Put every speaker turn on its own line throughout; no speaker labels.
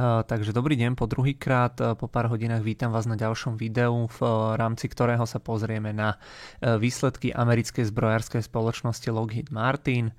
takže dobrý deň po druhýkrát, po pár hodinách vítam vás na ďalšom videu, v rámci ktorého sa pozrieme na výsledky americkej zbrojárskej spoločnosti Lockheed Martin.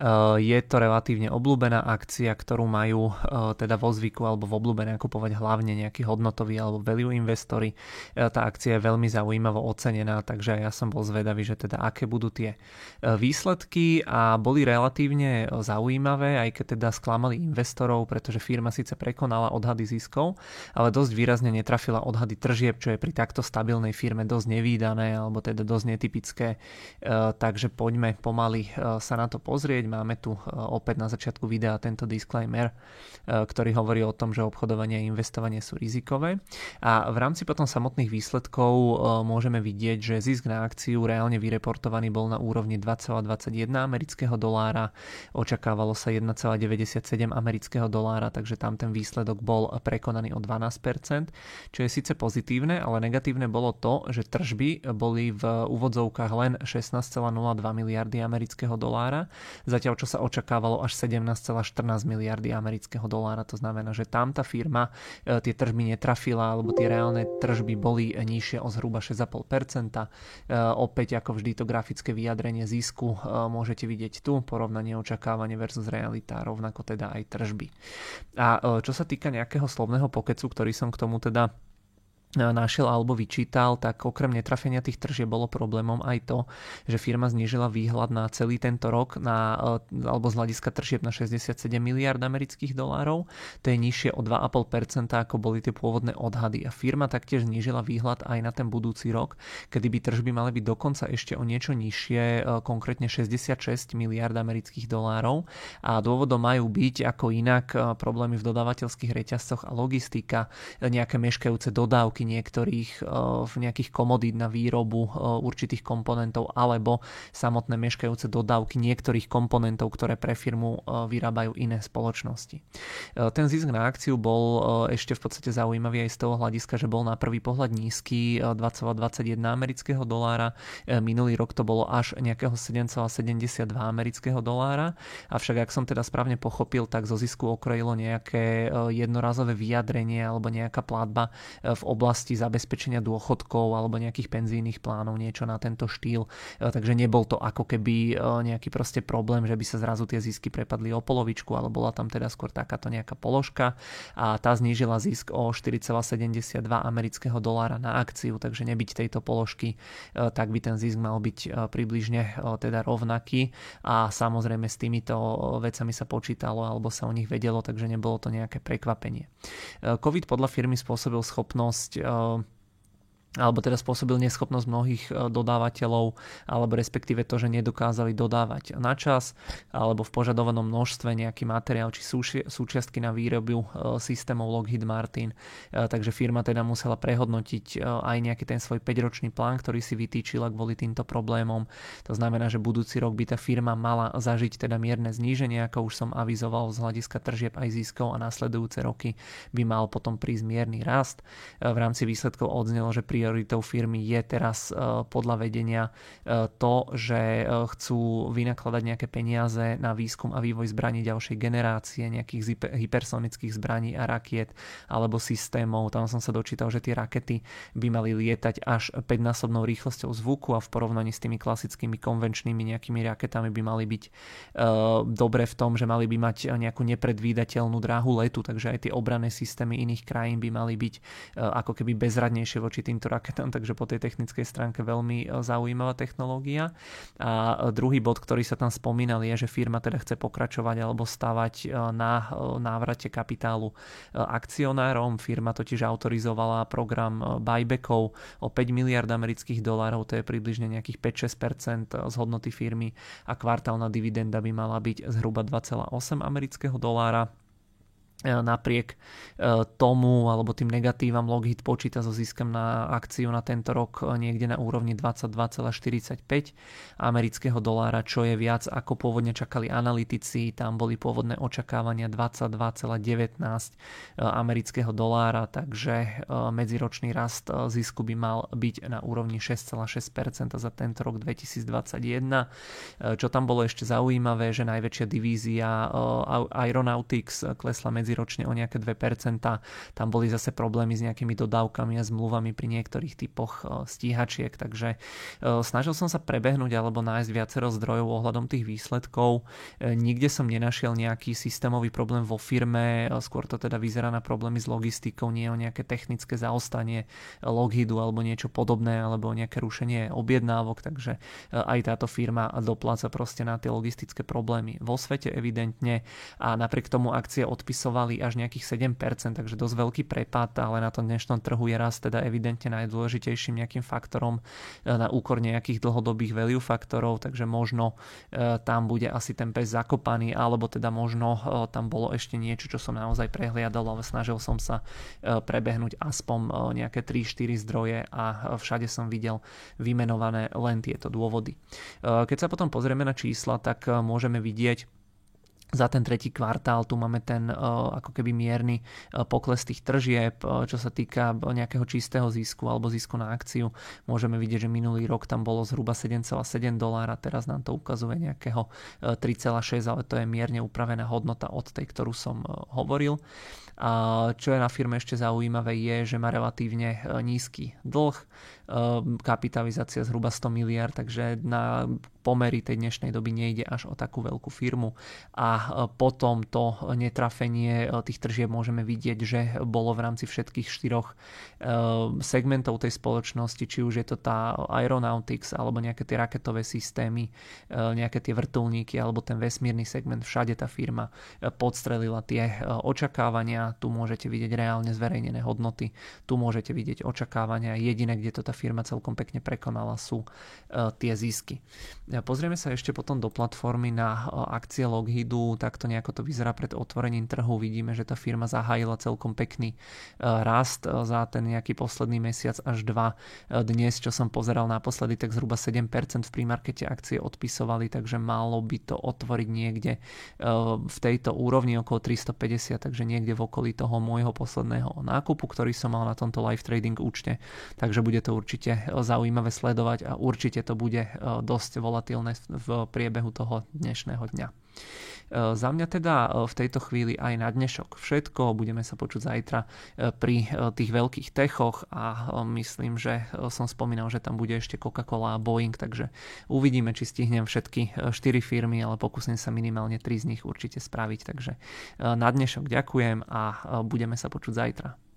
Eh, je to relatívne obľúbená akcia, ktorú majú eh, teda vo zvyku alebo v obľúbené kupovať hlavne nejakí hodnotoví alebo value investori. Eh, tá akcia je veľmi zaujímavo ocenená, takže ja som bol zvedavý, že teda aké budú tie výsledky a boli relatívne zaujímavé, aj keď teda sklamali investorov, pretože firma síce prekonala odhady ziskov, ale dosť výrazne netrafila odhady tržieb, čo je pri takto stabilnej firme dosť nevýdané alebo teda dosť netypické. Takže poďme pomaly sa na to pozrieť máme tu e, opäť na začiatku videa tento disclaimer, e, ktorý hovorí o tom, že obchodovanie a investovanie sú rizikové. A v rámci potom samotných výsledkov e, môžeme vidieť, že zisk na akciu reálne vyreportovaný bol na úrovni 2,21 amerického dolára, očakávalo sa 1,97 amerického dolára, takže tam ten výsledok bol prekonaný o 12%, čo je síce pozitívne, ale negatívne bolo to, že tržby boli v úvodzovkách len 16,02 miliardy amerického dolára, zatiaľ čo sa očakávalo až 17,14 miliardy amerického dolára. To znamená, že tam tá firma e, tie tržby netrafila, alebo tie reálne tržby boli nižšie o zhruba 6,5%. E, opäť ako vždy to grafické vyjadrenie zisku e, môžete vidieť tu, porovnanie očakávanie versus realita, rovnako teda aj tržby. A čo sa týka nejakého slovného pokecu, ktorý som k tomu teda našiel alebo vyčítal, tak okrem netrafenia tých tržieb bolo problémom aj to, že firma znížila výhľad na celý tento rok na, e, alebo z hľadiska tržieb na 67 miliard amerických dolárov. To je nižšie o 2,5% ako boli tie pôvodné odhady. A firma taktiež znížila výhľad aj na ten budúci rok, kedy by tržby mali byť dokonca ešte o niečo nižšie, e, konkrétne 66 miliard amerických dolárov. A dôvodom majú byť ako inak e, problémy v dodávateľských reťazcoch a logistika, nejaké meškajúce dodávky dodávky niektorých eh, v nejakých komodít na výrobu eh, určitých komponentov alebo samotné meškajúce dodávky niektorých komponentov, ktoré pre firmu eh, vyrábajú iné spoločnosti. Ten zisk na akciu bol ešte v podstate zaujímavý aj z toho hľadiska, že bol na prvý pohľad nízky 2,21 amerického dolára. Minulý rok to bolo až nejakého 7,72 amerického dolára. Avšak ak som teda správne pochopil, tak zo zisku okrojilo nejaké jednorazové vyjadrenie alebo nejaká platba v oblasti oblasti zabezpečenia dôchodkov alebo nejakých penzijných plánov, niečo na tento štýl. E, takže nebol to ako keby e, nejaký proste problém, že by sa zrazu tie zisky prepadli o polovičku, ale bola tam teda skôr takáto nejaká položka a tá znížila zisk o 4,72 amerického dolára na akciu, takže nebyť tejto položky, e, tak by ten zisk mal byť približne teda rovnaký a samozrejme s týmito vecami sa počítalo alebo sa o nich vedelo, takže nebolo to nejaké prekvapenie. COVID podľa firmy spôsobil schopnosť um, alebo teda spôsobil neschopnosť mnohých e, dodávateľov, alebo respektíve to, že nedokázali dodávať na čas, alebo v požadovanom množstve nejaký materiál či súčiastky na výrobu e, systémov Lockheed Martin. E, takže firma teda musela prehodnotiť aj nejaký ten svoj 5-ročný plán, ktorý si vytýčila kvôli týmto problémom. To znamená, že budúci rok by tá firma mala zažiť teda mierne zníženie, ako už som avizoval z hľadiska tržieb aj ziskov a následujúce roky by mal potom prísť mierny rast. V rámci výsledkov odznelo, že pri prioritou firmy je teraz e, podľa vedenia e, to, že e, chcú vynakladať nejaké peniaze na výskum a vývoj zbraní ďalšej generácie, nejakých hypersonických zbraní a rakiet alebo systémov. Tam som sa dočítal, že tie rakety by mali lietať až 5-násobnou rýchlosťou zvuku a v porovnaní s tými klasickými konvenčnými nejakými raketami by mali byť dobre v tom, že mali by mať nejakú nepredvídateľnú dráhu letu, takže aj tie obranné systémy iných krajín by mali byť ako keby bezradnejšie voči týmto raketám, takže po tej technickej stránke veľmi e, zaujímavá technológia. A e, druhý bod, ktorý sa tam spomínal, je, že firma teda chce pokračovať alebo stavať e, na návrate kapitálu akcionárom. Firma totiž autorizovala program buybackov o 5 miliard amerických dolárov, to je približne nejakých 5-6% z hodnoty firmy a kvartálna dividenda by mala byť zhruba 2,8 amerického dolára napriek e, tomu alebo tým negatívam Lockheed počíta so ziskom na akciu na tento rok e, niekde na úrovni 22,45 amerického dolára, čo je viac ako pôvodne čakali analytici. Tam boli pôvodné očakávania 22,19 amerického dolára, takže medziročný rast zisku by mal byť na úrovni 6,6% za tento rok 2021. Čo tam bolo ešte zaujímavé, že najväčšia divízia Aeronautics klesla medzi medziročne o nejaké 2%. Tam boli zase problémy s nejakými dodávkami a zmluvami pri niektorých typoch stíhačiek, takže snažil som sa prebehnúť alebo nájsť viacero zdrojov ohľadom tých výsledkov. Nikde som nenašiel nejaký systémový problém vo firme, skôr to teda vyzerá na problémy s logistikou, nie o nejaké technické zaostanie Lockheedu alebo niečo podobné, alebo nejaké rušenie objednávok, takže aj táto firma dopláca proste na tie logistické problémy vo svete evidentne a napriek tomu akcie odpisovali až nejakých 7%, takže dosť veľký prepad, ale na tom dnešnom trhu je raz teda evidentne najdôležitejším nejakým faktorom na úkor nejakých dlhodobých value faktorov, takže možno tam bude asi ten pes zakopaný, alebo teda možno tam bolo ešte niečo, čo som naozaj prehliadal, ale snažil som sa prebehnúť aspoň nejaké 3-4 zdroje a všade som videl vymenované len tieto dôvody. Keď sa potom pozrieme na čísla, tak môžeme vidieť za ten tretí kvartál tu máme ten ako keby mierny pokles tých tržieb, čo sa týka nejakého čistého zisku alebo zisku na akciu. Môžeme vidieť, že minulý rok tam bolo zhruba 7,7 dolára, teraz nám to ukazuje nejakého 3,6, ale to je mierne upravená hodnota od tej, ktorú som hovoril. Čo je na firme ešte zaujímavé je, že má relatívne nízky dlh, kapitalizácia zhruba 100 miliard, takže na pomery tej dnešnej doby nejde až o takú veľkú firmu. A e, potom to netrafenie e, tých tržieb môžeme vidieť, že bolo v rámci všetkých štyroch e, segmentov tej spoločnosti, či už je to tá aeronautics alebo nejaké tie raketové systémy, nejaké tie vrtulníky alebo ten vesmírny segment, všade tá firma podstrelila tie očakávania, tu môžete vidieť reálne zverejnené hodnoty, tu môžete vidieť očakávania, jediné, kde to tá firma celkom pekne prekonala sú tie zisky. Pozrieme sa ešte potom do platformy na akcie Lockheedu, takto nejako to vyzerá pred otvorením trhu. Vidíme, že tá firma zahájila celkom pekný rast za ten nejaký posledný mesiac až dva. Dnes, čo som pozeral naposledy, tak zhruba 7% v prímarkete akcie odpisovali, takže malo by to otvoriť niekde v tejto úrovni okolo 350, takže niekde v okolí toho môjho posledného nákupu, ktorý som mal na tomto live trading účte. Takže bude to určite zaujímavé sledovať a určite to bude dosť volatívne volatilné v priebehu toho dnešného dňa. E, za mňa teda e, v tejto chvíli aj na dnešok všetko. Budeme sa počuť zajtra e, pri tých veľkých techoch a myslím, že som spomínal, že tam bude ešte Coca-Cola a Boeing, takže uvidíme, či stihnem všetky 4 firmy, ale pokúsim sa minimálne 3 z nich určite spraviť. Takže na dnešok ďakujem a budeme sa počuť zajtra.